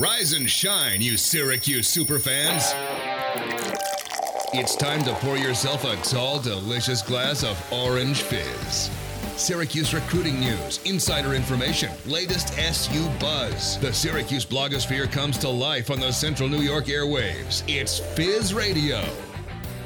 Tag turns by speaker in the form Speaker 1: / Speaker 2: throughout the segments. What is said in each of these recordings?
Speaker 1: Rise and shine, you Syracuse superfans. It's time to pour yourself a tall, delicious glass of orange fizz. Syracuse recruiting news, insider information, latest SU buzz. The Syracuse blogosphere comes to life on the Central New York airwaves. It's Fizz Radio.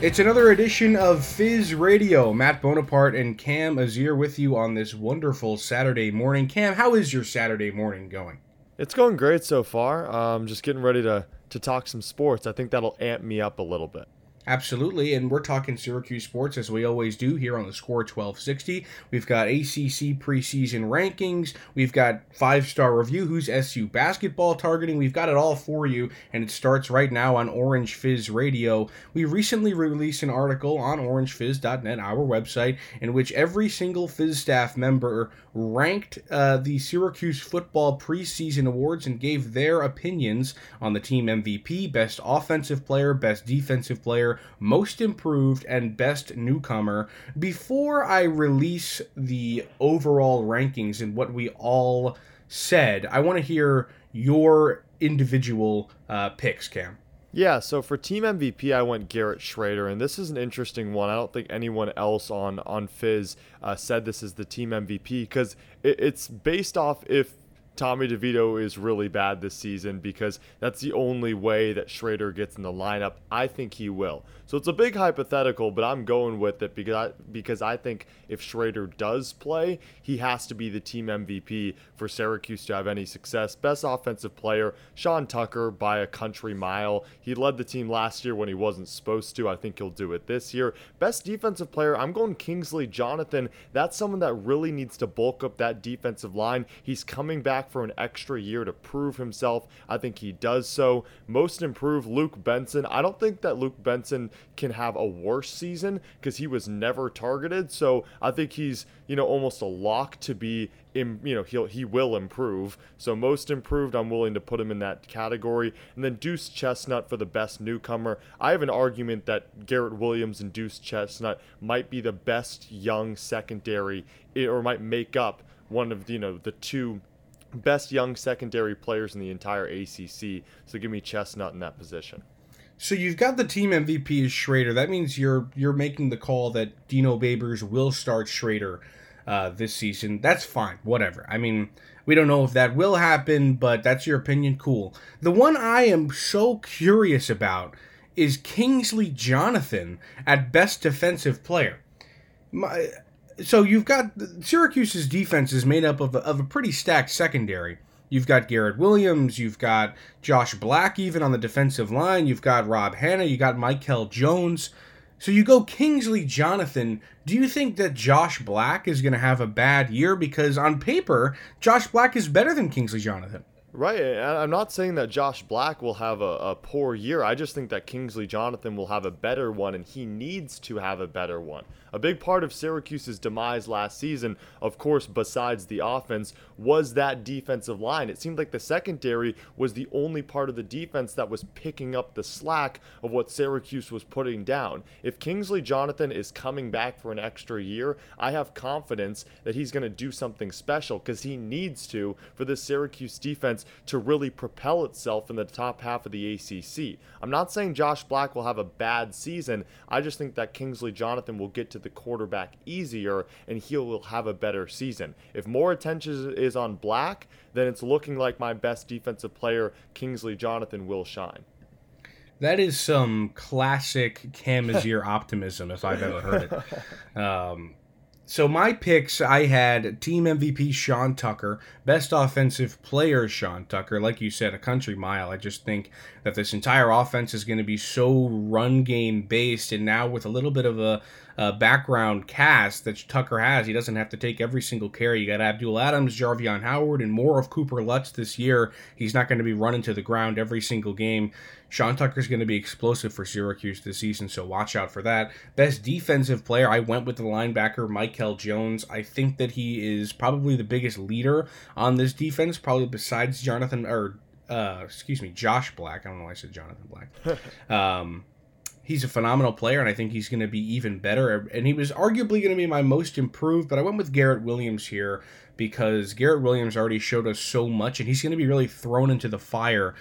Speaker 2: It's another edition of Fizz Radio. Matt Bonaparte and Cam Azir with you on this wonderful Saturday morning. Cam, how is your Saturday morning going?
Speaker 3: It's going great so far. Um, just getting ready to to talk some sports. I think that'll amp me up a little bit.
Speaker 2: Absolutely, and we're talking Syracuse sports as we always do here on the Score 1260. We've got ACC preseason rankings, we've got five star review, who's SU basketball targeting. We've got it all for you, and it starts right now on Orange Fizz Radio. We recently released an article on orangefizz.net, our website, in which every single Fizz staff member ranked uh, the Syracuse football preseason awards and gave their opinions on the team MVP, best offensive player, best defensive player most improved, and best newcomer before I release the overall rankings and what we all said. I want to hear your individual uh, picks, Cam.
Speaker 3: Yeah, so for team MVP, I went Garrett Shrader, and this is an interesting one. I don't think anyone else on on Fizz uh, said this is the team MVP because it, it's based off if Tommy DeVito is really bad this season because that's the only way that Shrader gets in the lineup. I think he will. So it's a big hypothetical, but I'm going with it because I, because I think if Shrader does play, he has to be the team MVP for Syracuse to have any success. Best offensive player, Sean Tucker by a country mile. He led the team last year when he wasn't supposed to. I think he'll do it this year. Best defensive player, I'm going Kingsley Jonathan. That's someone that really needs to bulk up that defensive line. He's coming back for an extra year to prove himself. I think he does so. Most improved, Luke Benson. I don't think that Luke Benson can have a worse season because he was never targeted. So I think he's you know almost a lock to be in, you know he'll he will improve. So most improved, I'm willing to put him in that category. And then Deuce Chestnut for the best newcomer. I have an argument that Garrett Williams and Deuce Chestnut might be the best young secondary or might make up one of you know the two best young secondary players in the entire ACC. So give me Chestnut in that position.
Speaker 2: So you've got the team MVP is Shrader. That means you're you're making the call that Dino Babers will start Shrader uh, this season. That's fine. Whatever. I mean, we don't know if that will happen, but that's your opinion. Cool. The one I am so curious about is Kingsley Jonathan at best defensive player. My, so you've got Syracuse's defense is made up of a, of a pretty stacked secondary. You've got Garrett Williams, you've got Josh Black even on the defensive line, you've got Rob Hanna, you got Michael Jones. So you go Kingsley Jonathan. Do you think that Josh Black is going to have a bad year? Because on paper, Josh Black is better than Kingsley Jonathan.
Speaker 3: Right. I'm not saying that Josh Black will have a, a, poor year. I just think that Kingsley Jonathan will have a better one, and he needs to have a better one. A big part of Syracuse's demise last season, of course, besides the offense, was that defensive line. It seemed like the secondary was the only part of the defense that was picking up the slack of what Syracuse was putting down. If Kingsley Jonathan is coming back for an extra year, I have confidence that he's going to do something special because he needs to for the Syracuse defense to really propel itself in the top half of the ACC. I'm not saying Josh Black will have a bad season. I just think that Kingsley Jonathan will get to the quarterback easier and he will have a better season. If more attention is on Black, then it's looking like my best defensive player, Kingsley Jonathan, will shine.
Speaker 2: That is some classic Cam Azir optimism, if I've ever heard it. Um, so my picks, I had team MVP Sean Tucker, best offensive player Sean Tucker. Like you said, a country mile. I just think that this entire offense is going to be so run game based, and now with a little bit of a, a background cast that Tucker has, he doesn't have to take every single carry. You got Abdul Adams, Jarvion Howard, and more of Cooper Lutz this year. He's not going to be running to the ground every single game. Sean Tucker's going to be explosive for Syracuse this season, so watch out for that. Best defensive player, I went with the linebacker Michael Jones. I think that he is probably the biggest leader on this defense, probably besides Jonathan or uh, excuse me, Josh Black. I don't know why I said Jonathan Black. um, he's a phenomenal player, and I think he's going to be even better. And he was arguably going to be my most improved, but I went with Garrett Williams here because Garrett Williams already showed us so much, and he's going to be really thrown into the fire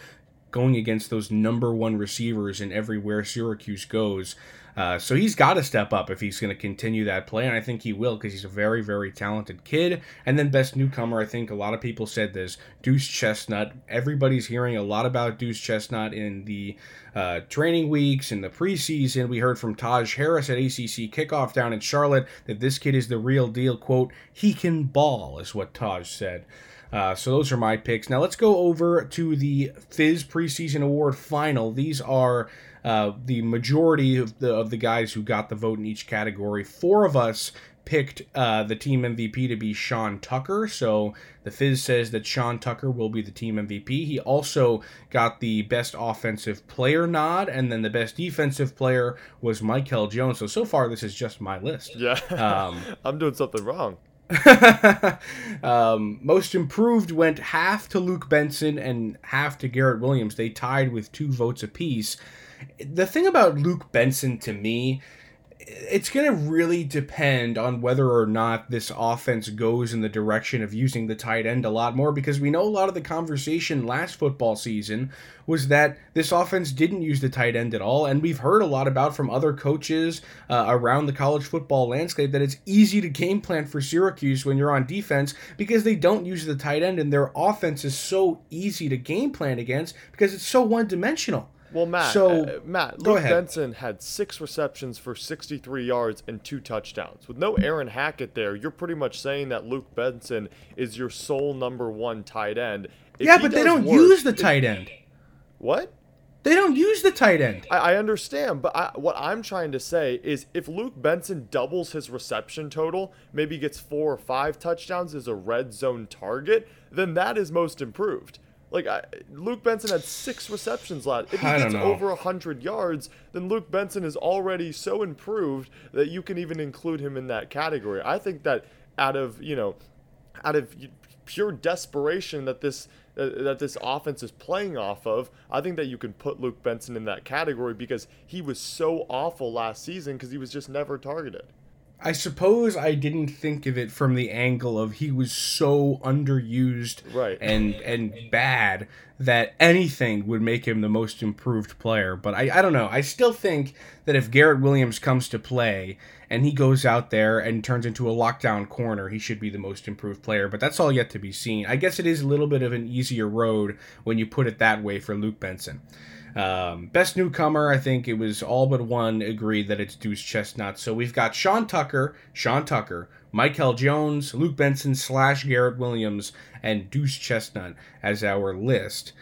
Speaker 2: going against those number one receivers in everywhere Syracuse goes. Uh, so he's got to step up if he's going to continue that play, and I think he will because he's a very, very talented kid. And then best newcomer, I think a lot of people said this, Deuce Chestnut. Everybody's hearing a lot about Deuce Chestnut in the uh, training weeks in the preseason. We heard from Taj Harris at ACC kickoff down in Charlotte that this kid is the real deal. "Quote: He can ball," is what Taj said. Uh, so those are my picks. Now let's go over to the Fizz preseason award final. These are uh, the majority of the of the guys who got the vote in each category. Four of us picked uh, the team MVP to be Sean Tucker. So the Fizz says that Sean Tucker will be the team MVP. He also got the best offensive player nod, and then the best defensive player was Michael Jones. So so far, this is just my list.
Speaker 3: Yeah, um, I'm doing something wrong.
Speaker 2: um, most improved went half to Luke Benson and half to Garrett Williams. They tied with two votes apiece. The thing about Luke Benson to me it's going to really depend on whether or not this offense goes in the direction of using the tight end a lot more because we know a lot of the conversation last football season was that this offense didn't use the tight end at all and we've heard a lot about from other coaches uh, around the college football landscape that it's easy to game plan for Syracuse when you're on defense because they don't use the tight end and their offense is so easy to game plan against because it's so one-dimensional
Speaker 3: well, Matt, so, uh, Matt, Luke Benson had six receptions for 63 yards and two touchdowns. With no Aaron Hackett there, you're pretty much saying that Luke Benson is your sole number one tight end.
Speaker 2: If yeah, but they don't work, use the tight end.
Speaker 3: What?
Speaker 2: They don't use the tight end.
Speaker 3: I, I understand, but I, what I'm trying to say is if Luke Benson doubles his reception total, maybe gets four or five touchdowns as a red zone target, then that is most improved. Like I, Luke Benson had six receptions last. If he gets over hundred yards, then Luke Benson is already so improved that you can even include him in that category. I think that out of you know, out of pure desperation that this uh, that this offense is playing off of, I think that you can put Luke Benson in that category because he was so awful last season because he was just never targeted.
Speaker 2: I suppose I didn't think of it from the angle of he was so underused
Speaker 3: right.
Speaker 2: and and bad that anything would make him the most improved player. But I, I don't know. I still think that if Garrett Williams comes to play and he goes out there and turns into a lockdown corner, he should be the most improved player. But that's all yet to be seen. I guess it is a little bit of an easier road when you put it that way for Luke Benson. Um, best newcomer, I think it was all but one agreed that it's Deuce Chestnut. So we've got Sean Tucker, Sean Tucker, Michael Jones, Luke Benson slash Garrett Williams, and Deuce Chestnut as our list.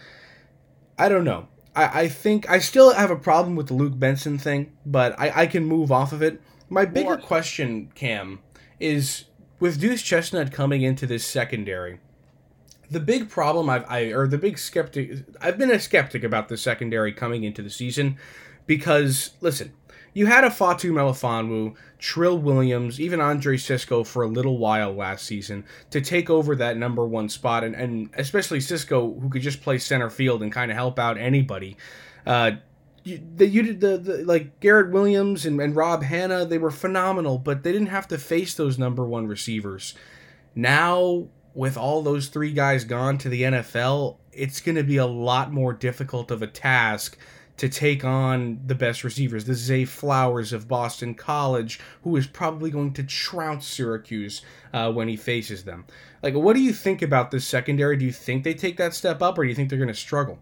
Speaker 2: I don't know. I, I think I still have a problem with the Luke Benson thing, but I, I can move off of it. My bigger question, Cam, is with Deuce Chestnut coming into this secondary the big problem I've I or the big skeptic I've been a skeptic about the secondary coming into the season because listen, you had Ifeatu Melifonwu, Trill Williams, even Andre Cisco for a little while last season to take over that number one spot, and, and especially Cisco, who could just play center field and kind of help out anybody. Uh, you, the, you the, the like Garrett Williams and, and Rob Hanna, they were phenomenal, but they didn't have to face those number one receivers. Now with all those three guys gone to the NFL, it's going to be a lot more difficult of a task to take on the best receivers. The Zay Flowers of Boston College, who is probably going to trounce Syracuse uh, when he faces them. Like, what do you think about this secondary? Do you think they take that step up, or do you think they're going to struggle?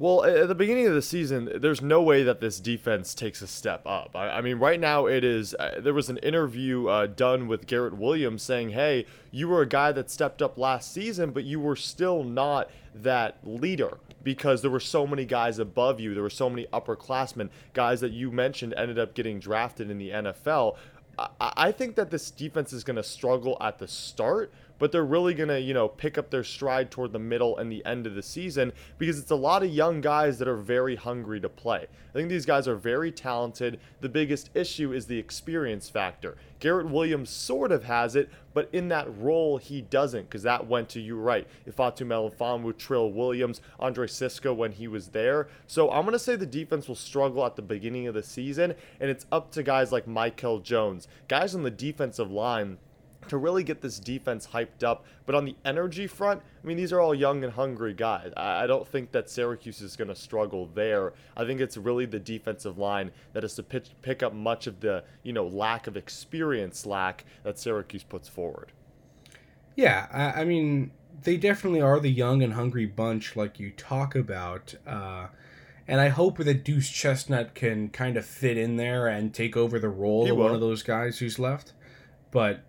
Speaker 3: Well, at the beginning of the season, there's no way that this defense takes a step up. I, I mean, right now it is. Uh, there was an interview uh, done with Garrett Williams saying, "Hey, you were a guy that stepped up last season, but you were still not that leader because there were so many guys above you. There were so many upperclassmen, guys that you mentioned ended up getting drafted in the NFL." I, I think that this defense is going to struggle at the start, but they're really going to, you know, pick up their stride toward the middle and the end of the season because it's a lot of young guys that are very hungry to play. I think these guys are very talented. The biggest issue is the experience factor. Garrett Williams sort of has it, but in that role, he doesn't because that went to you right. Ifeatu Melifonwu, Trill Williams, Andre Cisco when he was there. So I'm going to say the defense will struggle at the beginning of the season, and it's up to guys like Michael Jones, guys on the defensive line to really get this defense hyped up. But on the energy front, I mean, these are all young and hungry guys. I, don't think that Syracuse is going to struggle there. I think it's really the defensive line that has to pitch, pick up much of the, you know, lack of experience lack that Syracuse puts forward.
Speaker 2: Yeah, I, I mean, they definitely are the young and hungry bunch like you talk about. Uh, and I hope that Deuce Chestnut can kind of fit in there and take over the role he of will. one of those guys who's left. But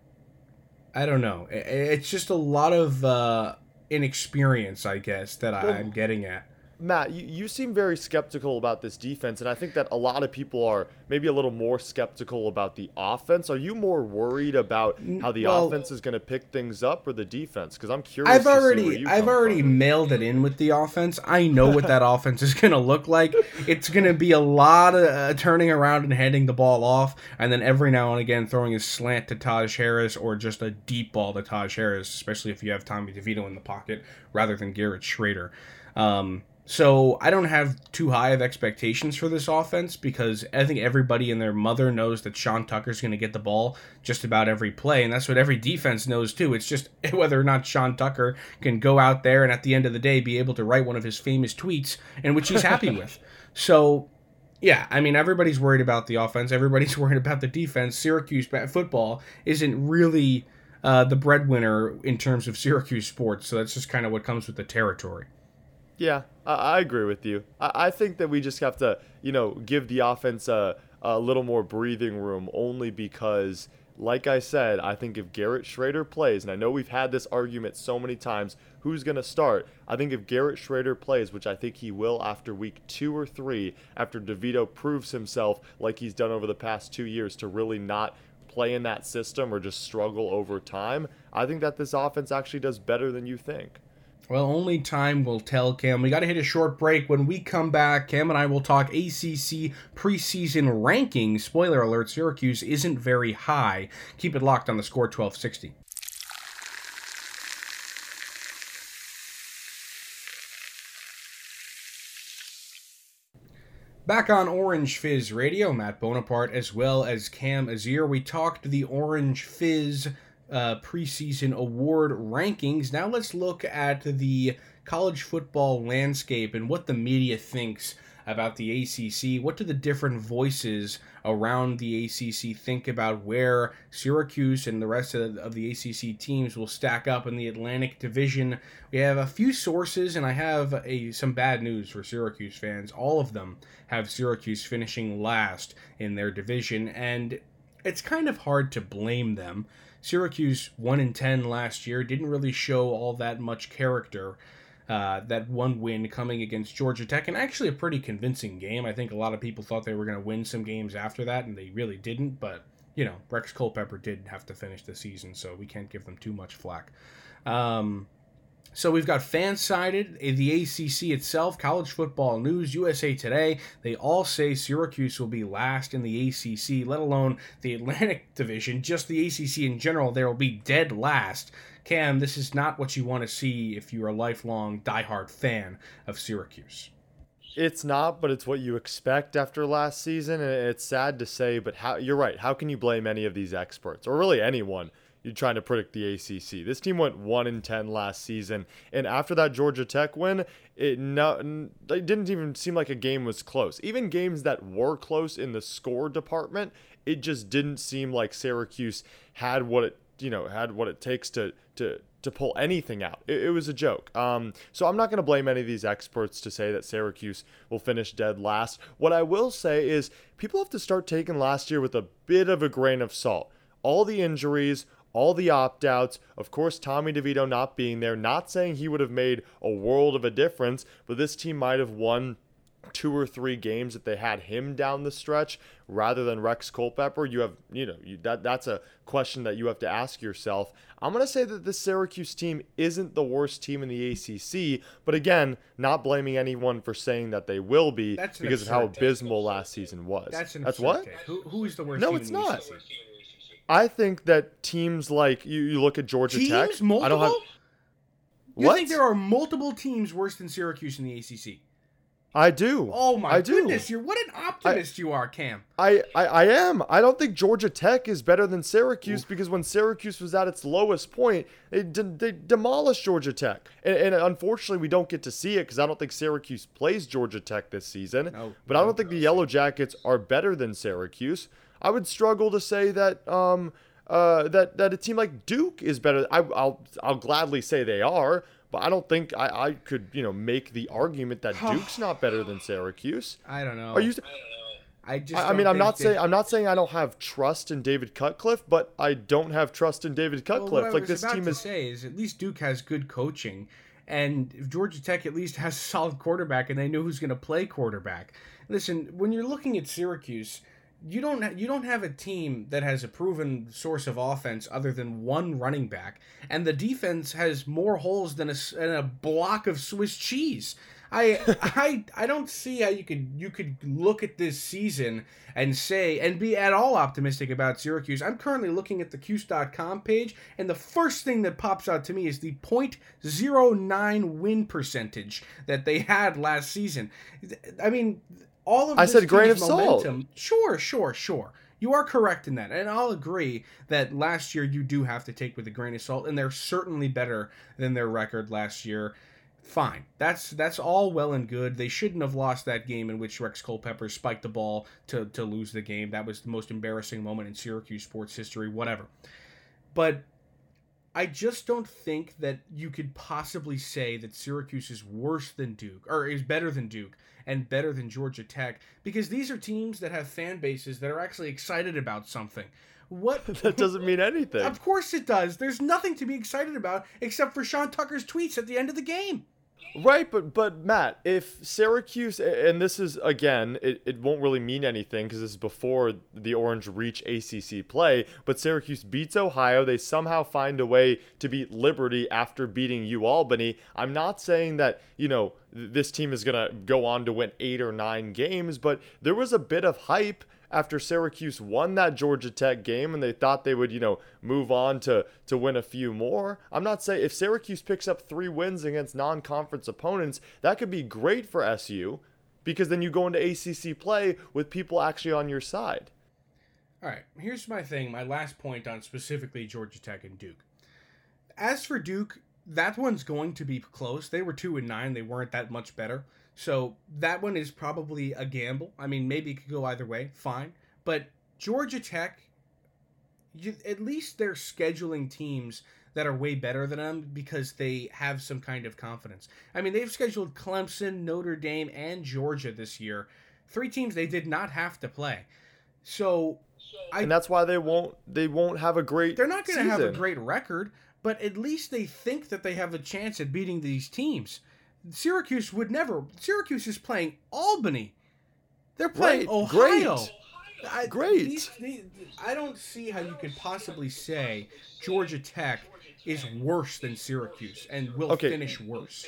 Speaker 2: I don't know. It's just a lot of uh, inexperience, I guess, that well, I'm getting at.
Speaker 3: Matt, you, you seem very skeptical about this defense, and I think that a lot of people are maybe a little more skeptical about the offense. Are you more worried about how the well, offense is going to pick things up or the defense? Because I'm curious.
Speaker 2: I've already, I've already from. mailed it in with the offense. I know what that offense is going to look like. It's going to be a lot of uh, turning around and handing the ball off, and then every now and again throwing a slant to Taj Harris or just a deep ball to Taj Harris, especially if you have Tommy DeVito in the pocket rather than Garrett Shrader. Um, so I don't have too high of expectations for this offense because I think everybody and their mother knows that Sean Tucker's going to get the ball just about every play, and that's what every defense knows too. It's just whether or not Sean Tucker can go out there and at the end of the day be able to write one of his famous tweets in which he's happy with. So yeah, I mean everybody's worried about the offense, everybody's worried about the defense. Syracuse football isn't really uh, the breadwinner in terms of Syracuse sports, so that's just kind of what comes with the territory.
Speaker 3: Yeah, I, I agree with you. I, I think that we just have to, you know, give the offense a, a little more breathing room only because, like I said, I think if Garrett Shrader plays, and I know we've had this argument so many times, who's going to start? I think if Garrett Shrader plays, which I think he will after week two or three, after DeVito proves himself like he's done over the past two years to really not play in that system or just struggle over time, I think that this offense actually does better than you think.
Speaker 2: Well, only time will tell, Cam. We got to hit a short break. When we come back, Cam and I will talk ACC preseason rankings. Spoiler alert Syracuse isn't very high. Keep it locked on the score 1260. Back on Orange Fizz Radio, Matt Bonaparte as well as Cam Azir. We talked the Orange Fizz uh, preseason award rankings. Now let's look at the college football landscape and what the media thinks about the ACC. What do the different voices around the ACC think about where Syracuse and the rest of, of the ACC teams will stack up in the Atlantic Division? We have a few sources, and I have a some bad news for Syracuse fans. All of them have Syracuse finishing last in their division, and it's kind of hard to blame them Syracuse 1 in 10 last year didn't really show all that much character. Uh, that one win coming against Georgia Tech, and actually a pretty convincing game. I think a lot of people thought they were going to win some games after that, and they really didn't. But you know, Rex Culpepper did have to finish the season, so we can't give them too much flack. Um, so we've got FanSided, the ACC itself, College Football News, USA Today. They all say Syracuse will be last in the ACC, let alone the Atlantic Division, just the ACC in general. They will be dead last. Cam, this is not what you want to see if you're a lifelong diehard fan of Syracuse.
Speaker 3: It's not, but it's what you expect after last season, and it's sad to say, but how you're right. How can you blame any of these experts, or really anyone? You're trying to predict the ACC. This team went 1 in 10 last season, and after that Georgia Tech win, it no, it didn't even seem like a game was close. Even games that were close in the score department, it just didn't seem like Syracuse had what it, you know, had what it takes to to to pull anything out. It, it was a joke. Um, so I'm not going to blame any of these experts to say that Syracuse will finish dead last. What I will say is people have to start taking last year with a bit of a grain of salt. All the injuries, all the opt outs. Of course, Tommy DeVito not being there, not saying he would have made a world of a difference, but this team might have won two or three games that they had him down the stretch rather than Rex Culpepper, you have, you know, you, that that's a question that you have to ask yourself. I'm going to say that the Syracuse team isn't the worst team in the ACC, but again, not blaming anyone for saying that they will be
Speaker 2: That's
Speaker 3: because of how
Speaker 2: take.
Speaker 3: abysmal last season was.
Speaker 2: That's an
Speaker 3: that's what?
Speaker 2: Who, who is the worst?
Speaker 3: No,
Speaker 2: team
Speaker 3: it's
Speaker 2: in the
Speaker 3: not.
Speaker 2: ACC?
Speaker 3: I think that teams like you, you look at Georgia
Speaker 2: Teams
Speaker 3: Tech.
Speaker 2: multiple.
Speaker 3: I don't have.
Speaker 2: You
Speaker 3: What?
Speaker 2: think there are multiple teams worse than Syracuse in the ACC?
Speaker 3: I do.
Speaker 2: Oh my
Speaker 3: I do.
Speaker 2: goodness! You're what an optimist you are, Cam.
Speaker 3: I, I, I am. I don't think Georgia Tech is better than Syracuse because when Syracuse was at its lowest point, they, de- they demolished Georgia Tech. And, and unfortunately, we don't get to see it because I don't think Syracuse plays Georgia Tech this season.
Speaker 2: No,
Speaker 3: but I don't think the Yellow Jackets are better than Syracuse. I would struggle to say that um, uh, that that a team like Duke is better. I, I'll I'll gladly say they are, but I don't think I, I could you know make the argument that Duke's not better than Syracuse.
Speaker 2: I don't know.
Speaker 3: Are you?
Speaker 2: I just.
Speaker 3: I, I mean, I'm not saying I'm not saying I don't have trust in David Cutcliffe, but I don't have trust in David Cutcliffe.
Speaker 2: what I
Speaker 3: like this team
Speaker 2: to
Speaker 3: is.
Speaker 2: say is at least Duke has good coaching, and Georgia Tech at least has a solid quarterback, and they know who's going to play quarterback. Listen, when you're looking at Syracuse, you don't you don't have a team that has a proven source of offense other than one running back, and the defense has more holes than a, than a block of Swiss cheese. I I I don't see how you could you could look at this season and say and be at all optimistic about Syracuse. I'm currently looking at the Cuse.com page, and the first thing that pops out to me is the .09 win percentage that they had last season. I mean, all of
Speaker 3: I said grain of salt.
Speaker 2: Sure, sure, sure. You are correct in that, and I'll agree that last year you do have to take with a grain of salt, and they're certainly better than their record last year. Fine, that's that's all well and good. They shouldn't have lost that game in which Rex Culpepper spiked the ball to to lose the game. That was the most embarrassing moment in Syracuse sports history. Whatever, but I just don't think that you could possibly say that Syracuse is worse than Duke or is better than Duke and better than Georgia Tech because these are teams that have fan bases that are actually excited about something. What
Speaker 3: That doesn't mean anything.
Speaker 2: Of course it does. There's nothing to be excited about except for Sean Tucker's tweets at the end of the game.
Speaker 3: Right, but but Matt, if Syracuse and this is again, it, it won't really mean anything because this is before the Orange reach ACC play. But Syracuse beats Ohio. They somehow find a way to beat Liberty after beating U Albany. I'm not saying that you know th- this team is gonna go on to win eight or nine games, but there was a bit of hype after Syracuse won that Georgia Tech game and they thought they would, you know, move on to to win a few more. I'm not saying if Syracuse picks up 3 wins against non-conference opponents, that could be great for SU because then you go into ACC play with people actually on your side.
Speaker 2: All right, here's my thing, my last point on specifically Georgia Tech and Duke. As for Duke, that one's going to be close. They were 2 and 9, they weren't that much better. So that one is probably a gamble. I mean, maybe it could go either way, fine. But Georgia Tech, you, at least they're scheduling teams that are way better than them because they have some kind of confidence. I mean, they've scheduled Clemson, Notre Dame, and Georgia this year. Three teams they did not have to play. So I
Speaker 3: And that's why they won't they won't have a great
Speaker 2: they're not going to have a great record, but at least they think that they have a chance at beating these teams. Syracuse would never. Syracuse is playing Albany. They're playing
Speaker 3: Right,
Speaker 2: Ohio.
Speaker 3: great.
Speaker 2: I,
Speaker 3: Great.
Speaker 2: these- these- I don't see how you could possibly say Georgia Tech is worse than Syracuse and will
Speaker 3: Okay.
Speaker 2: finish worse.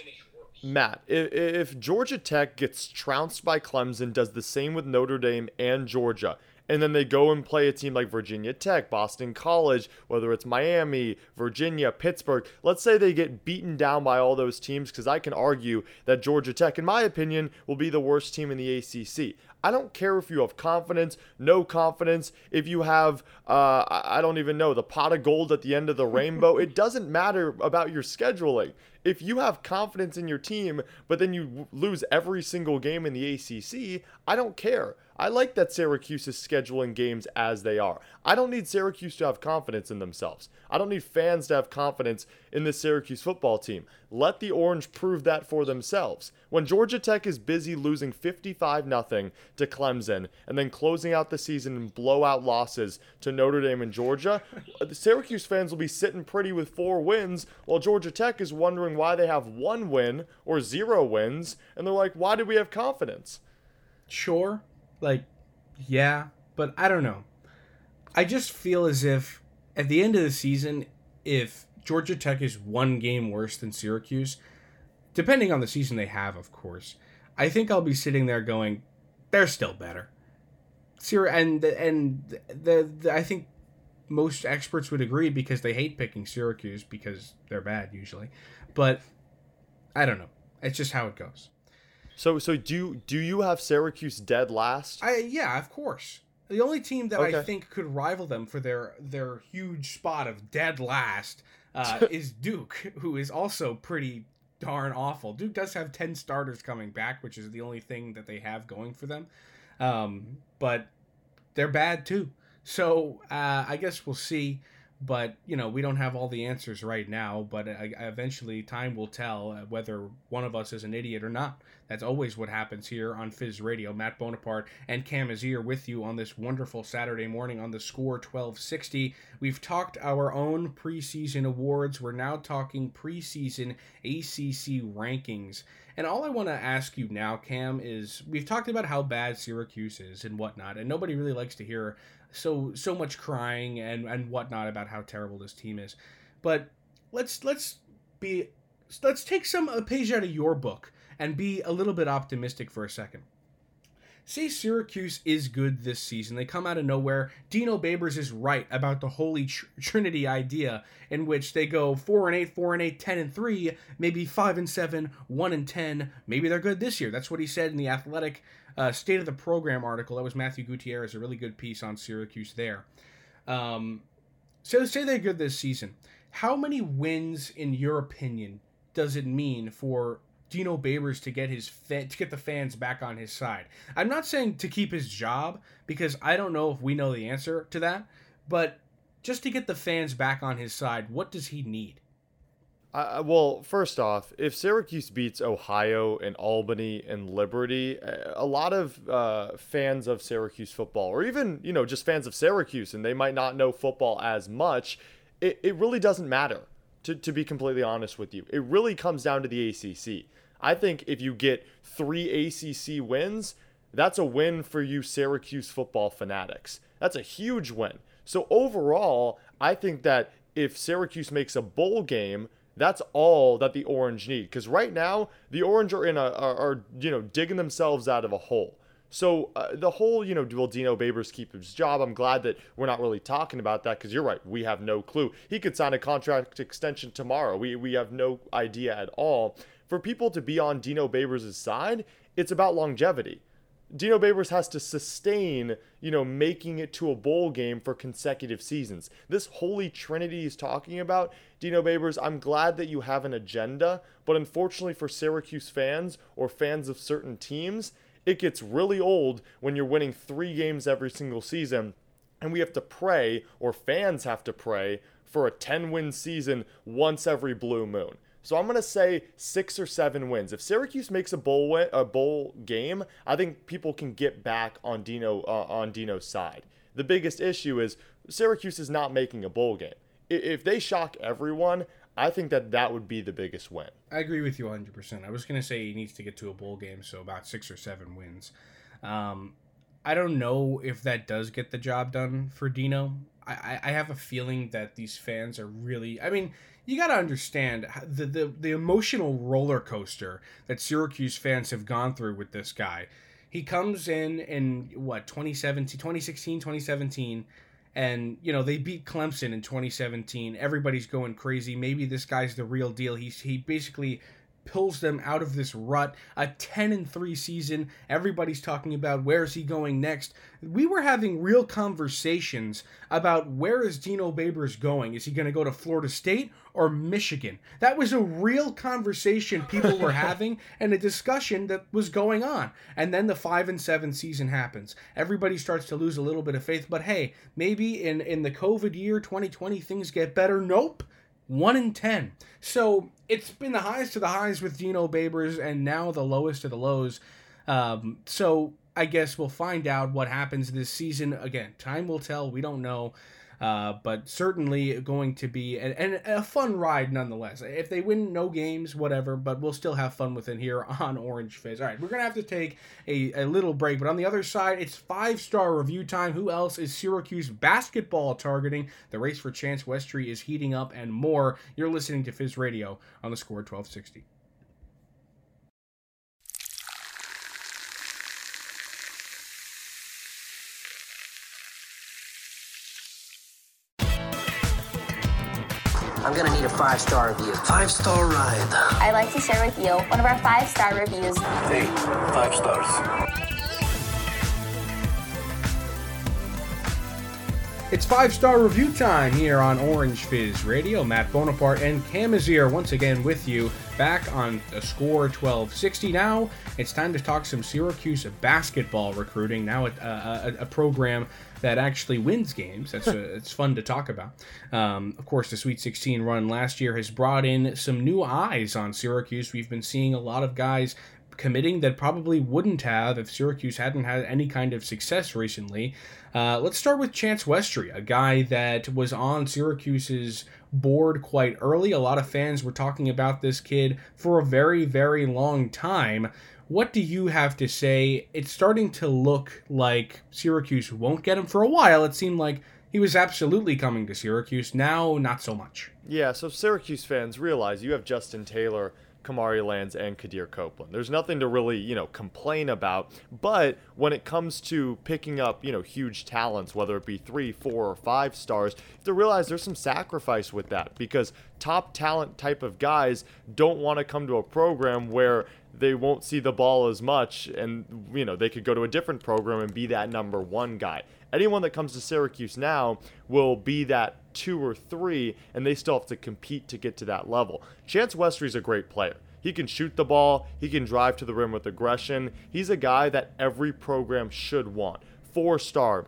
Speaker 3: Matt, if, if Georgia Tech gets trounced by Clemson, does the same with Notre Dame and Georgia, and then they go and play a team like Virginia Tech, Boston College, whether it's Miami, Virginia, Pittsburgh, let's say they get beaten down by all those teams, because I can argue that Georgia Tech, in my opinion, will be the worst team in the ACC. I don't care if you have confidence, no confidence, if you have, uh, I I don't even know, the pot of gold at the end of the rainbow. it doesn't matter about your scheduling. If you have confidence in your team, but then you lose every single game in the ACC, I don't care. I like that Syracuse is scheduling games as they are. I don't need Syracuse to have confidence in themselves. I don't need fans to have confidence in the Syracuse football team. Let the Orange prove that for themselves. When Georgia Tech is busy losing 55 0 to Clemson and then closing out the season in blowout losses to Notre Dame and Georgia, the Syracuse fans will be sitting pretty with four wins while Georgia Tech is wondering why they have one win or zero wins and they're like, "Why did we have confidence?"
Speaker 2: sure, like, yeah, but I don't know. I just feel as if at the end of the season, if Georgia Tech is one game worse than Syracuse, depending on the season they have, of course, I think I'll be sitting there going, they're still better. Syr- and and the, the I think most experts would agree because they hate picking Syracuse because they're bad usually, but I don't know. It's just how it goes.
Speaker 3: So so do do you have Syracuse dead last?
Speaker 2: I yeah, of course. The only team that okay. I think could rival them for their their huge spot of dead last uh, is Duke, who is also pretty darn awful. Duke does have ten starters coming back, which is the only thing that they have going for them. Um, but they're bad too. So uh, I guess we'll see but you know we don't have all the answers right now but uh, eventually time will tell uh, whether one of us is an idiot or not. That's always what happens here on fizz radio. Matt bonaparte and cam Azier with you on this wonderful saturday morning on the score 1260 we've talked our own preseason awards. We're now talking preseason acc rankings. And all I want to ask you now, Cam, is we've talked about how bad Syracuse is and whatnot, and nobody really likes to hear so so much crying and and whatnot about how terrible this team is. But let's let's be let's take some a page out of your book and be a little bit optimistic for a second. Say Syracuse is good this season. They come out of nowhere. Dino Babers is right about the holy tr- trinity idea in which they go 4 and 8, 4 and 8, 10 and 3, maybe 5 and 7, 1 and 10. Maybe they're good this year. That's what he said in the Athletic uh, state of the program article. That was Matthew Gutierrez, a really good piece on Syracuse there. Um, so say they're good this season. How many wins, in your opinion, does it mean for Dino Babers to get his fa- to get the fans back on his side? I'm not saying to keep his job because I don't know if we know the answer to that, but just to get the fans back on his side, what does he need?
Speaker 3: Uh, well, first off, if Syracuse beats Ohio and Albany and Liberty, a lot of uh, fans of Syracuse football, or even you know just fans of Syracuse, and they might not know football as much, it, it really doesn't matter. To, to be completely honest with you, it really comes down to the ACC. I think if you get three ACC wins, that's a win for you Syracuse football fanatics. That's a huge win. So overall, I think that if Syracuse makes a bowl game that's all that the Orange need because right now the Orange are in a are, are, you know digging themselves out of a hole. So uh, the whole you know will Dino Babers keep his job? I'm glad that we're not really talking about that because you're right. We have no clue. He could sign a contract extension tomorrow. We we have no idea at all. For people to be on Dino Babers' side, it's about longevity. Dino Babers has to sustain, you know, making it to a bowl game for consecutive seasons. This holy trinity he's talking about, Dino Babers, I'm glad that you have an agenda, but unfortunately for Syracuse fans or fans of certain teams, it gets really old when you're winning three games every single season. And we have to pray, or fans have to pray, for a 10 win season once every blue moon. So I'm gonna say six or seven wins. If Syracuse makes a bowl win, a bowl game, I think people can get back on Dino uh, on Dino's side. The biggest issue is Syracuse is not making a bowl game. If they shock everyone, I think that that would be the biggest win.
Speaker 2: I agree with you 100%. I was going to say he needs to get to a bowl game, so about six or seven wins. Um, I don't know if that does get the job done for Dino. I, I have a feeling that these fans are really. I mean, you got to understand the, the the emotional roller coaster that Syracuse fans have gone through with this guy. He comes in in what 2017, 2016, 2017 and you know they beat Clemson in 2017. Everybody's going crazy. Maybe this guy's the real deal. He's he basically pulls them out of this rut. A 10 and 3 season. Everybody's talking about where's he going next. We were having real conversations about where is Dino Babers going? Is he going to go to Florida State or Michigan? That was a real conversation people were having and a discussion that was going on. And then the 5 and 7 season happens. Everybody starts to lose a little bit of faith, but hey, maybe in in the COVID year 2020 things get better. Nope 1 in 10. So it's been the highest of the highs with Dino Babers and now the lowest of the lows. Um, so I guess we'll find out what happens this season. Again, time will tell. We don't know. Uh, but certainly going to be an, an, a fun ride nonetheless. If they win no games, whatever, but we'll still have fun with it here on Orange Fizz. All right, we're going to have to take a, a little break, but on the other side, it's five star review time. Who else is Syracuse basketball targeting? The race for Chance Westry is heating up and more. You're listening to Fizz Radio on the score 1260.
Speaker 4: Five star review.
Speaker 5: Five star ride.
Speaker 6: I'd like to share with you one of our five star reviews.
Speaker 5: Hey, five stars.
Speaker 2: It's five star review time here on Orange Fizz Radio. Matt Bonaparte and Cam Azier once again with you back on the score 1260. Now it's time to talk some Syracuse basketball recruiting. Now a, a, a program that actually wins games. That's a, it's fun to talk about. Um, of course, the Sweet 16 run last year has brought in some new eyes on Syracuse. We've been seeing a lot of guys committing that probably wouldn't have if Syracuse hadn't had any kind of success recently. Uh, let's start with Chance Westry, a guy that was on Syracuse's board quite early. A lot of fans were talking about this kid for a very, very long time. What do you have to say? It's starting to look like Syracuse won't get him for a while. It seemed like he was absolutely coming to Syracuse. Now, not so much.
Speaker 3: Yeah, so Syracuse fans realize you have Justin Taylor Kamari Lands and Quadir Copeland. There's nothing to really, you know, complain about. But when it comes to picking up, you know, huge talents, whether it be three, four, or five stars, you have to realize there's some sacrifice with that because top talent type of guys don't want to come to a program where they won't see the ball as much and you know they could go to a different program and be that number one guy anyone that comes to syracuse now will be that two or three, and they still have to compete to get to that level. Chance Westry's a great player. He can shoot the ball, he can drive to the rim with aggression. He's a guy that every program should want. Four star,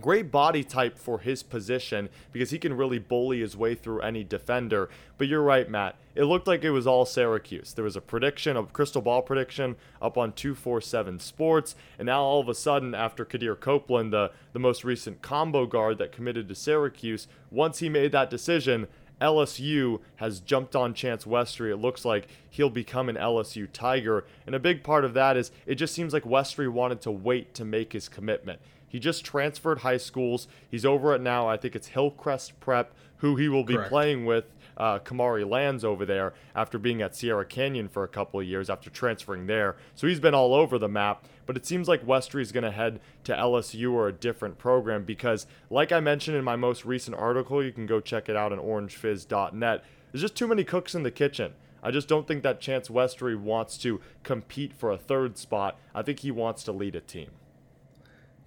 Speaker 3: Great body type for his position because he can really bully his way through any defender. But you're right, Matt. It looked like it was all Syracuse. There was a prediction, a crystal ball prediction up on 247 Sports. And now all of a sudden, after Quadir Copeland, the, the most recent combo guard that committed to Syracuse, once he made that decision, LSU has jumped on Chance Westry. It looks like he'll become an LSU Tiger. And a big part of that is it just seems like Westry wanted to wait to make his commitment. He just transferred high schools. He's over at now, I think it's Hillcrest Prep, who he will be
Speaker 2: Correct.
Speaker 3: playing with. Uh, Kamari Lands over there after being at Sierra Canyon for a couple of years after transferring there. So he's been all over the map. But it seems like Westry is going to head to LSU or a different program because, like I mentioned in my most recent article, you can go check it out on orangefizz.net. There's just too many cooks in the kitchen. I just don't think that Chance Westry wants to compete for a third spot. I think he wants to lead a team.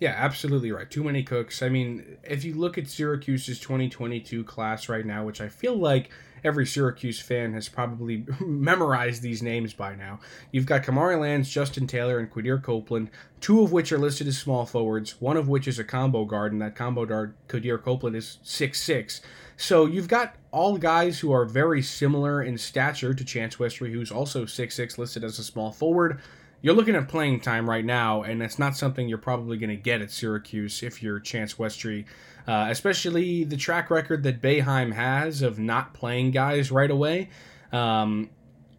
Speaker 2: Yeah, absolutely right. Too many cooks. I mean, if you look at Syracuse's 2022 class right now, which I feel like every Syracuse fan has probably memorized these names by now. You've got Kamari Lands, Justin Taylor, and Quadir Copeland, two of which are listed as small forwards, one of which is a combo guard, and that combo guard, Quadir Copeland, is six six. So you've got all guys who are very similar in stature to Chance Westry, who's also six six, listed as a small forward you're looking at playing time right now, and it's not something you're probably going to get at Syracuse if you're Chance Westry, uh, especially the track record that Boeheim has of not playing guys right away. Um,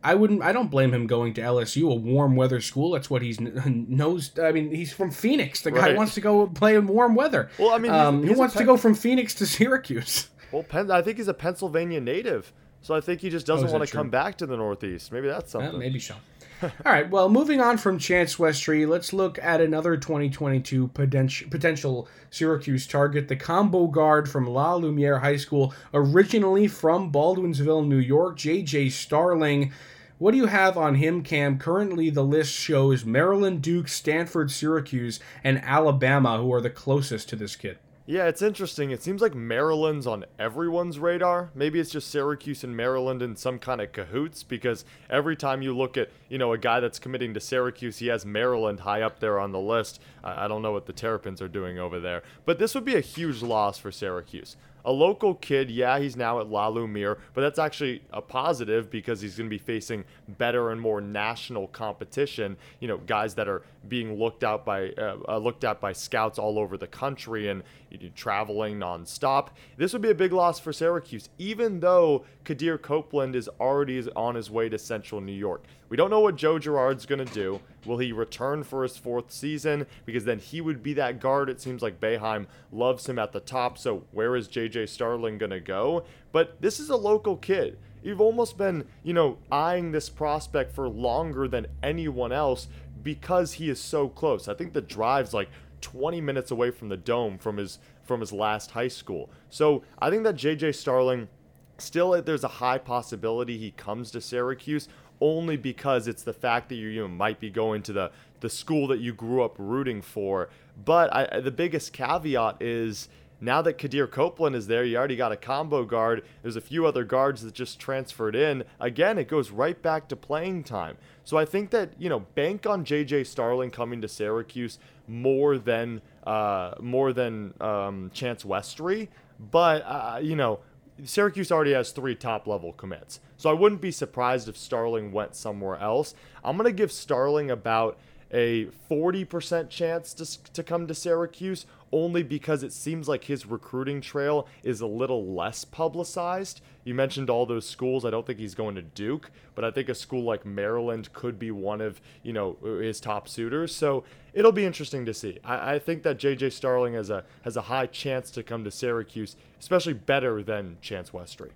Speaker 2: I wouldn't. I don't blame him going to LSU, a warm weather school. That's what he's knows. I mean, he's from Phoenix. The guy
Speaker 3: Right.
Speaker 2: wants to go play in warm weather.
Speaker 3: Well, I mean,
Speaker 2: um,
Speaker 3: he's a
Speaker 2: wants to go from Phoenix to Syracuse?
Speaker 3: Well, Penn, I think he's a Pennsylvania native. So I think he just doesn't
Speaker 2: Oh,
Speaker 3: want to
Speaker 2: true?
Speaker 3: come back to the Northeast. Maybe that's something.
Speaker 2: maybe so. All right. Well, moving on from Chance Westry, let's look at another 2022 potential Syracuse target, the combo guard from La Lumiere High School, originally from Baldwinsville, New York, JJ Starling. What do you have on him, Cam? Currently, the list shows Maryland, Duke, Stanford, Syracuse, and Alabama, who are the closest to this kid.
Speaker 3: Yeah, it's interesting. It seems like Maryland's on everyone's radar. Maybe it's just Syracuse and Maryland in some kind of cahoots because every time you look at, you know, a guy that's committing to Syracuse, he has Maryland high up there on the list. I, don't know what the Terrapins are doing over there. But this would be a huge loss for Syracuse. A local kid. Yeah, he's now at La Lumiere, but that's actually a positive because he's going to be facing better and more national competition. You know, guys that are being looked out by uh, uh, looked at by scouts all over the country and you know, traveling nonstop. This would be a big loss for Syracuse, even though Quadir Copeland is already on his way to Central New York. We don't know what Joe Girard's going to do. Will he return for his fourth season? Because then he would be that guard. It seems like Boeheim loves him at the top. So where is JJ Starling going to go? But this is a local kid. You've almost been, you know, eyeing this prospect for longer than anyone else because he is so close. I think the drive's like 20 minutes away from the dome from his from his last high school. So I think that JJ Starling still there's a high possibility he comes to Syracuse only because it's the fact that you, you know, might be going to the the school that you grew up rooting for. But I, the biggest caveat is now that Quadir Copeland is there, you already got a combo guard. There's a few other guards that just transferred in. Again, it goes right back to playing time. So I think that you know, bank on JJ Starling coming to Syracuse more than uh, more than um, Chance Westry. But uh, you know, Syracuse already has three top level commits. So I wouldn't be surprised if Starling went somewhere else. I'm going to give Starling about a 40% chance to, to come to Syracuse only because it seems like his recruiting trail is a little less publicized. You mentioned all those schools. I don't think he's going to Duke, but I think a school like Maryland could be one of, you know, uh, his top suitors. So it'll be interesting to see. I, I think that JJ Starling has a has a high chance to come to Syracuse, especially better than Chance Westry.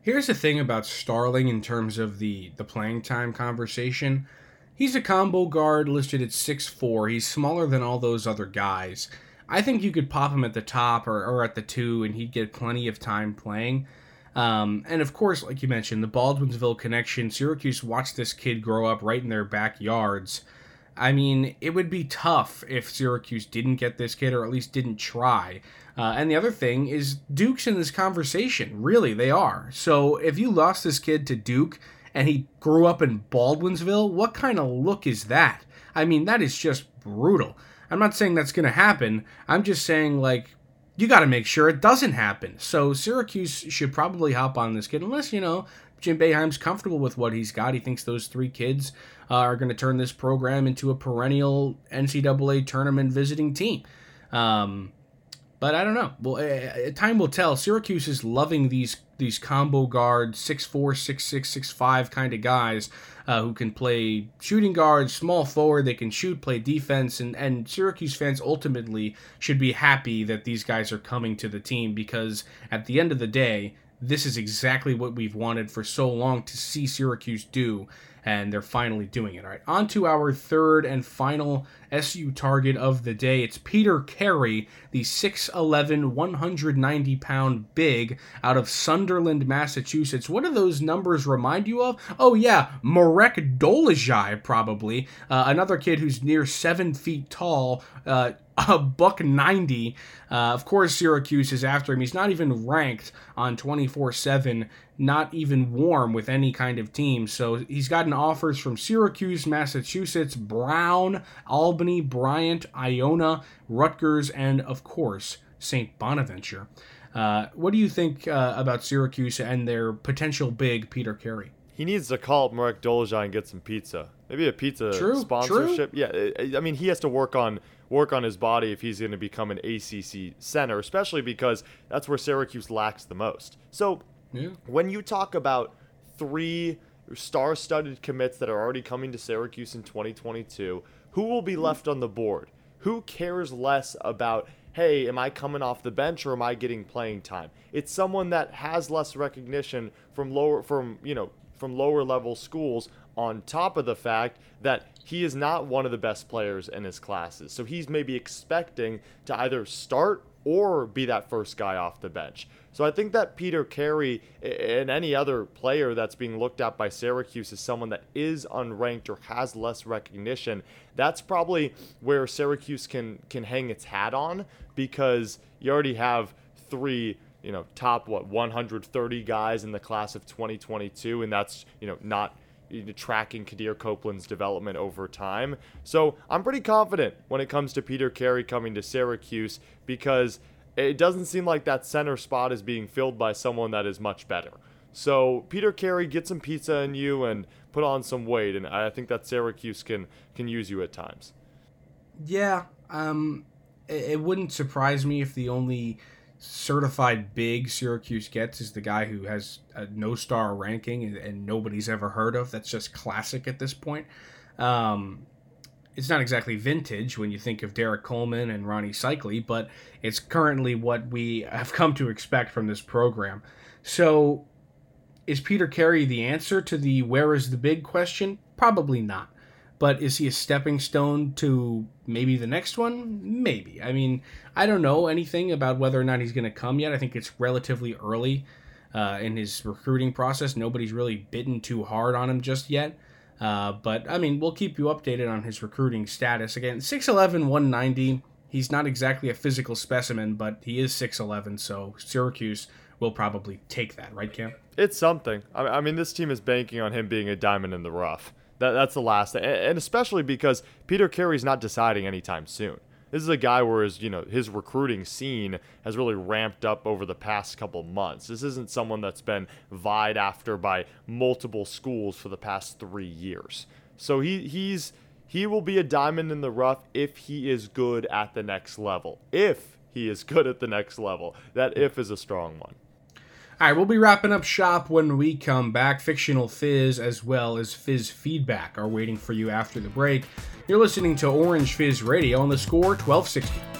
Speaker 2: Here's the thing about Starling in terms of the the playing time conversation. He's a combo guard listed at 6'4. He's smaller than all those other guys. I think you could pop him at the top or, or at the two, and he'd get plenty of time playing. Um, and of course, like you mentioned, the Baldwinsville connection. Syracuse watched this kid grow up right in their backyards. I mean, it would be tough if Syracuse didn't get this kid, or at least didn't try. Uh, and the other thing is, Duke's in this conversation. Really, they are. So if you lost this kid to Duke and he grew up in Baldwinsville, what kind of look is that? I mean, that is just brutal. I'm not saying that's going to happen. I'm just saying, like, you got to make sure it doesn't happen. So Syracuse should probably hop on this kid, unless, you know, Jim Boeheim's comfortable with what he's got. He thinks those three kids uh, are going to turn this program into a perennial NCAA tournament visiting team. Um, but I don't know. Well, uh, time will tell. Syracuse is loving these these combo guard, six four, six six, six five kind of guys uh, who can play shooting guard, small forward. They can shoot, play defense, and and Syracuse fans ultimately should be happy that these guys are coming to the team because at the end of the day, this is exactly what we've wanted for so long to see Syracuse do and they're finally doing it. All right, on to our third and final SU target of the day. It's Peter Carey, the 6'11, 190 pound big out of Sunderland, Massachusetts. What do those numbers remind you of? Oh, yeah, Marek Dolezaj, probably. Uh, another kid who's near seven feet tall. Uh, a buck 90. Uh, of course, Syracuse is after him. He's not even ranked on 24 7, not even warm with any kind of team. So he's gotten offers from Syracuse, Massachusetts, Brown, Albany, Bryant, Iona, Rutgers, and of course, St. Bonaventure. Uh, what do you think uh, about Syracuse and their potential big Peter Carey?
Speaker 3: He needs to call up Marek Dolezaj and get some pizza. Maybe a pizza
Speaker 2: true,
Speaker 3: sponsorship.
Speaker 2: True.
Speaker 3: Yeah, I mean he has to work on work on his body if he's going to become an ACC center, especially because that's where Syracuse lacks the most. So yeah. when you talk about three star-studded commits that are already coming to Syracuse in 2022, who will be left on the board? Who cares less about hey, am I coming off the bench or am I getting playing time? It's someone that has less recognition from lower from, you know, from lower level schools on top of the fact that he is not one of the best players in his classes. So he's maybe expecting to either start or be that first guy off the bench. So I think that Peter Carey and any other player that's being looked at by Syracuse is someone that is unranked or has less recognition. That's probably where Syracuse can can hang its hat on because you already have three you know top what 130 guys in the class of 2022 and that's you know not tracking Quadir Copeland's development over time. So I'm pretty confident when it comes to Peter Carey coming to Syracuse because it doesn't seem like that center spot is being filled by someone that is much better. So Peter Carey, get some pizza in you and put on some weight, and I think that Syracuse can can use you at times.
Speaker 2: Yeah, um, it, it wouldn't surprise me if the only certified big Syracuse gets is the guy who has a no star ranking and, and nobody's ever heard of. That's just classic at this point. Um, it's not exactly vintage when you think of Derrick Coleman and Rony Seikaly, but it's currently what we have come to expect from this program. So, is Peter Carey the answer to the where is the big question? Probably not. But is he a stepping stone to maybe the next one? Maybe. I mean, I don't know anything about whether or not he's going to come yet. I think it's relatively early uh, in his recruiting process. Nobody's really bitten too hard on him just yet. Uh, but I mean, we'll keep you updated on his recruiting status. Again, 6'11, 190. He's not exactly a physical specimen, but he is 6'11, so Syracuse will probably take that, right, Cam?
Speaker 3: It's something. I I mean, this team is banking on him being a diamond in the rough. That, that's the last. And especially because Peter Carey's not deciding anytime soon. This is a guy where his, you know, his recruiting scene has really ramped up over the past couple months. This isn't someone that's been vied after by multiple schools for the past three years. So he he's he will be a diamond in the rough if he is good at the next level. If he is good at the next level. That if is a strong one.
Speaker 2: All right, we'll be wrapping up shop when we come back. Fictional Fizz as well as Fizz Feedback are waiting for you after the break. You're listening to Orange Fizz Radio on the score 1260.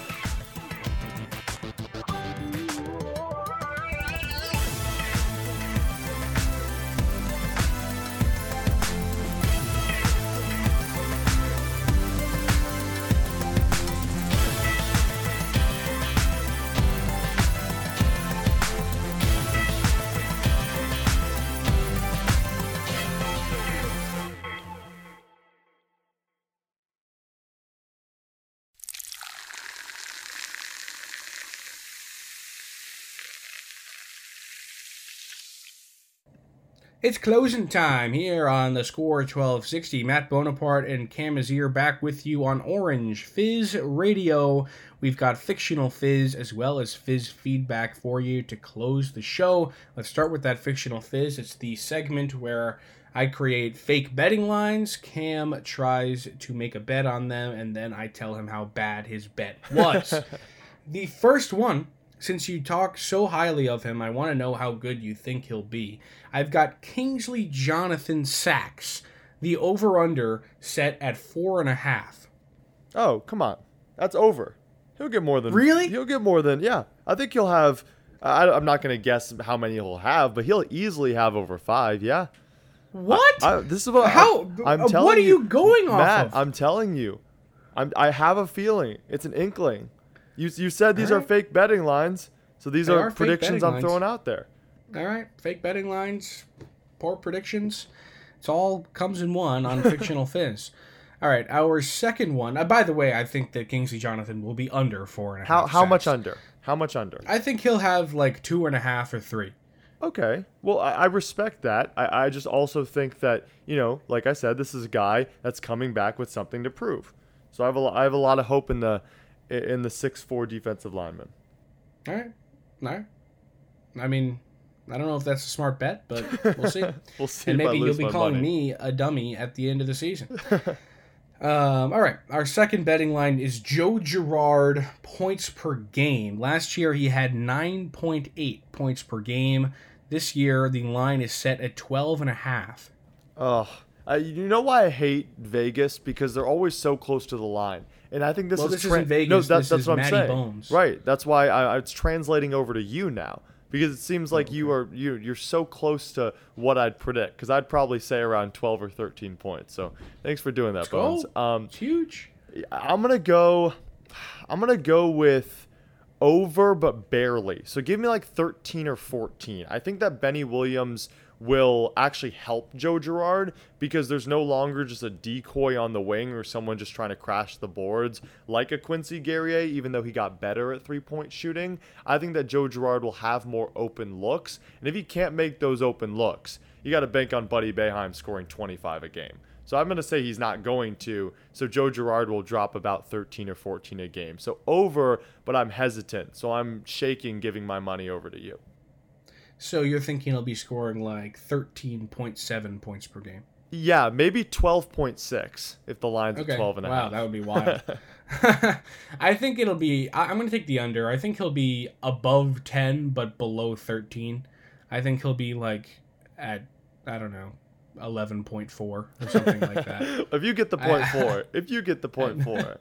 Speaker 2: It's closing time here on the score 1260. Matt Bonaparte and Cam Azier back with you on Orange Fizz Radio. We've got fictional fizz as well as fizz feedback for you to close the show. Let's start with that fictional fizz. It's the segment where I create fake betting lines. Cam tries to make a bet on them, and then I tell him how bad his bet was. the first one since you talk so highly of him, I want to know how good you think he'll be. I've got Kingsley Jonathan Sacks, the over under set at four and a half.
Speaker 3: Oh, come on. That's over. He'll get more than.
Speaker 2: Really?
Speaker 3: He'll get more than. Yeah. I think he'll have. I, I'm not going to guess how many he'll have, but he'll easily have over five. Yeah.
Speaker 2: What?
Speaker 3: I, this is what.
Speaker 2: How?
Speaker 3: I, am
Speaker 2: uh,
Speaker 3: telling
Speaker 2: what are you going
Speaker 3: Matt,
Speaker 2: off of?
Speaker 3: I'm telling you. I'm, I have a feeling. It's an inkling. You, you said these are fake betting lines, so these are,
Speaker 2: are
Speaker 3: predictions I'm
Speaker 2: lines.
Speaker 3: throwing out there.
Speaker 2: All right, fake betting lines, poor predictions. It's all comes in one on fictional fizz. All right, our second one. Uh, by the way, I think that Kingsley Jonathan will be under four and a half.
Speaker 3: How how much under? How much under?
Speaker 2: I think he'll have like two and a half or three.
Speaker 3: Okay. Well, I, I respect that. I, I just also think that, you know, like I said, this is a guy that's coming back with something to prove. So I have a, I have a lot of hope in the in the six four defensive lineman.
Speaker 2: All right, all right. I mean, I don't know if that's a smart bet, but we'll see.
Speaker 3: We'll see
Speaker 2: and maybe you'll be calling
Speaker 3: money.
Speaker 2: me a dummy at the end of the season. um, all right, our second betting line is Joe Girard points per game. Last year he had 9.8 points per game. This year the line is set at 12 and a half.
Speaker 3: Oh, I, you know why I hate Vegas because they're always so close to the line, and I think this
Speaker 2: Well,
Speaker 3: is
Speaker 2: this isn't Vegas,
Speaker 3: No, that, that's what I'm saying.
Speaker 2: Bones.
Speaker 3: Right. That's why I, I- it's translating over to you now because it seems like you are you you're so close to what I'd predict because I'd probably say around 12 or 13 points. So thanks for doing that. Bones. Um,
Speaker 2: It's huge.
Speaker 3: I'm gonna go. I'm gonna go with over, but barely. So give me like 13 or 14. I think that Benny Williams will actually help Joe Girard because there's no longer just a decoy on the wing or someone just trying to crash the boards like a Quincy Guerrier, even though he got better at three point shooting. I think that Joe Girard will have more open looks. And if he can't make those open looks, you got to bank on Buddy Boeheim scoring 25 a game. So I'm going to say he's not going to. So Joe Girard will drop about 13 or 14 a game. So over, but I'm hesitant. So I'm shaking giving my money over to you.
Speaker 2: So you're thinking he'll be scoring like 13.7 points per game.
Speaker 3: Yeah, maybe 12.6 if the line's
Speaker 2: Okay.
Speaker 3: at 12 and a
Speaker 2: wow,
Speaker 3: half.
Speaker 2: that would be wild. I think it'll be. I, I'm going to take the under. I think he'll be above 10, but below 13. I think he'll be like at I don't know, 11.4 or something like that.
Speaker 3: if you get the point
Speaker 2: I-
Speaker 3: four, if you get the point four.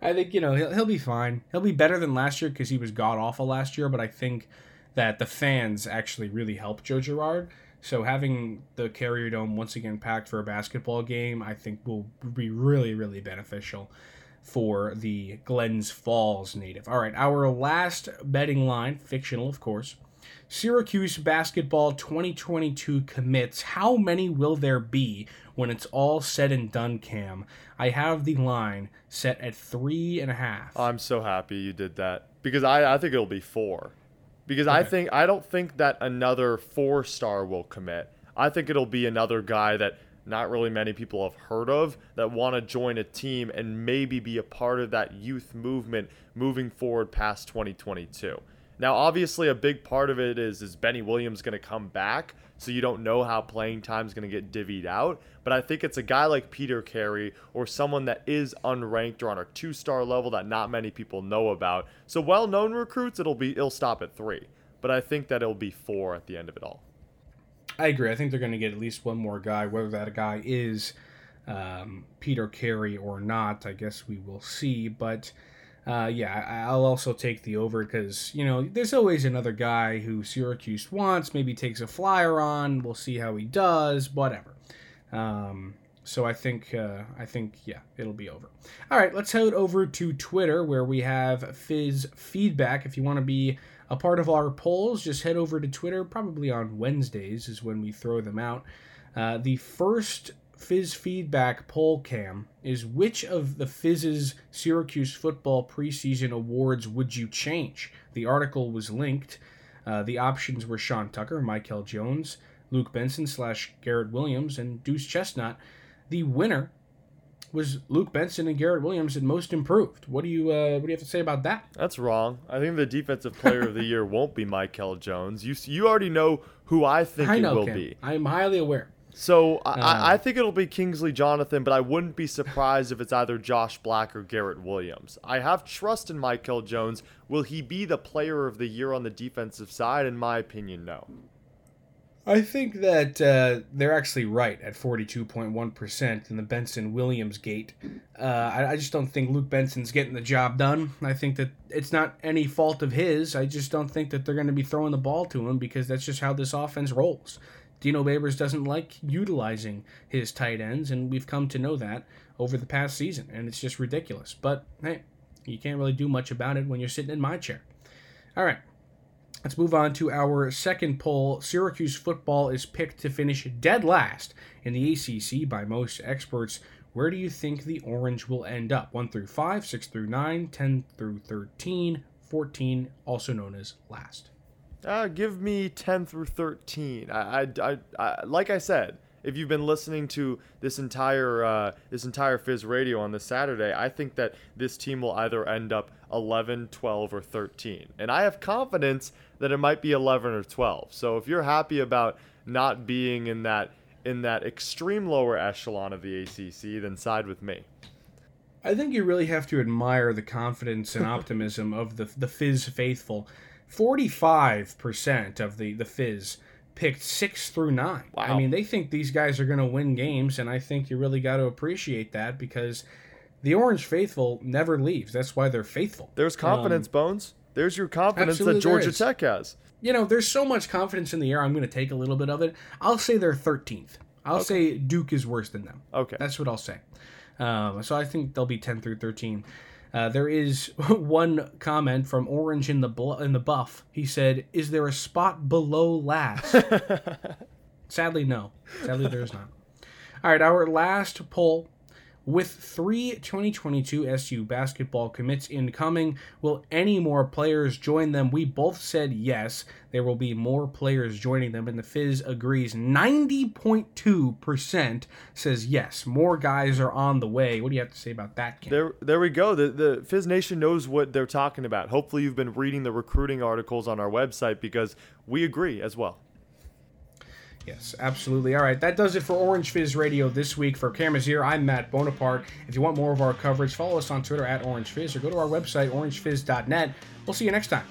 Speaker 2: I think you know he'll, he'll be fine. He'll be better than last year because he was god awful last year. But I think that the fans actually really helped Joe Girard. So having the Carrier Dome once again packed for a basketball game, I think will be really really beneficial for the Glens Falls native. All right, our last betting line, fictional of course. Syracuse basketball 2022 commits. How many will there be when it's all said and done, Cam? I have the line set at three and a half.
Speaker 3: I'm so happy you did that because I, I think it'll be four. Because I think I don't think that another four star will commit. I think it'll be another guy that not really many people have heard of that want to join a team and maybe be a part of that youth movement moving forward past 2022. Now, obviously, a big part of it is is Benny Williams going to come back, so you don't know how playing time is going to get divvied out. But I think it's a guy like Peter Carey or someone that is unranked or on a two-star level that not many people know about. So well-known recruits, it'll be it'll stop at three, but I think that it'll be four at the end of it all.
Speaker 2: I agree. I think they're going to get at least one more guy. Whether that guy is um, Peter Carey or not, I guess we will see. But uh, yeah, I'll also take the over because you know there's always another guy who Syracuse wants. Maybe takes a flyer on. We'll see how he does. Whatever. Um, so I think uh, I think yeah, it'll be over. All right, let's head over to Twitter where we have Fizz feedback. If you want to be a part of our polls, just head over to Twitter. Probably on Wednesdays is when we throw them out. Uh, the first Fizz feedback poll cam is which of the Fizz's Syracuse football preseason awards would you change? The article was linked. Uh, the options were Sean Tucker, Michael Jones, Luke Benson slash Garrett Williams, and Duce Chestnut. The winner was Luke Benson and Garrett Williams and most improved. What do you uh, what do you have to say about that?
Speaker 3: That's wrong. I think the defensive player of the year won't be Michael Jones. You you already know who I think
Speaker 2: I
Speaker 3: it
Speaker 2: know,
Speaker 3: will
Speaker 2: Ken.
Speaker 3: be.
Speaker 2: I'm highly aware.
Speaker 3: So I,
Speaker 2: Um,
Speaker 3: I I think it'll be Kingsley Jonathan, but I wouldn't be surprised if it's either Josh Black or Garrett Williams. I have trust in Michael Jones. Will he be the player of the year on the defensive side? In my opinion, no.
Speaker 2: I think that uh, they're actually right at 42.1% in the Benson Williams gate. Uh, I, I just don't think Luke Benson's getting the job done. I think that it's not any fault of his. I just don't think that they're going to be throwing the ball to him because that's just how this offense rolls. Dino Babers doesn't like utilizing his tight ends, and we've come to know that over the past season, and it's just ridiculous. But hey, you can't really do much about it when you're sitting in my chair. All right. Let's move on to our second poll. Syracuse football is picked to finish dead last in the ACC by most experts. Where do you think the Orange will end up? 1 through 5, 6 through 9, 10 through 13, 14, also known as last.
Speaker 3: Uh, give me 10 through 13. I, I, I, I, like I said, if you've been listening to this entire uh, this entire Fizz Radio on this Saturday, I think that this team will either end up 11, 12, or 13. And I have confidence that it might be 11 or 12. So if you're happy about not being in that in that extreme lower echelon of the ACC, then side with me.
Speaker 2: I think you really have to admire the confidence and optimism of the the Fizz faithful. Forty-five percent of the the Fizz picked six through nine. I mean, they think these guys are going to win games, and I think you really got to appreciate that because the Orange faithful never leaves. That's why they're faithful.
Speaker 3: There's confidence, Bones. There's your confidence
Speaker 2: Um,
Speaker 3: that Georgia. Tech has.
Speaker 2: You know, there's so much confidence in the air. I'm going to take a little bit of it. I'll say they're 13th. I'll say Duke is worse than them.
Speaker 3: Okay.
Speaker 2: That's what I'll say. Um, so I think they'll be 10 through 13. Uh, there is one comment from Orange in the bl- in the buff. He said, "Is there a spot below last?" Sadly, no. Sadly, there is not. All right, our last poll With three 2022 SU basketball commits incoming, will any more players join them? We both said yes. There will be more players joining them, and the Fizz agrees. 90.2% says yes. More guys are on the way. What do you have to say about that, Ken?
Speaker 3: There, there we go. The the Fizz Nation knows what they're talking about. Hopefully, you've been reading the recruiting articles on our website because we agree as well.
Speaker 2: Yes, absolutely. All right, that does it for Orange Fizz Radio this week. For Cameras here, I'm Matt Bonaparte. If you want more of our coverage, follow us on Twitter at Orange Fizz or go to our website, orangefizz.net. We'll see you next time.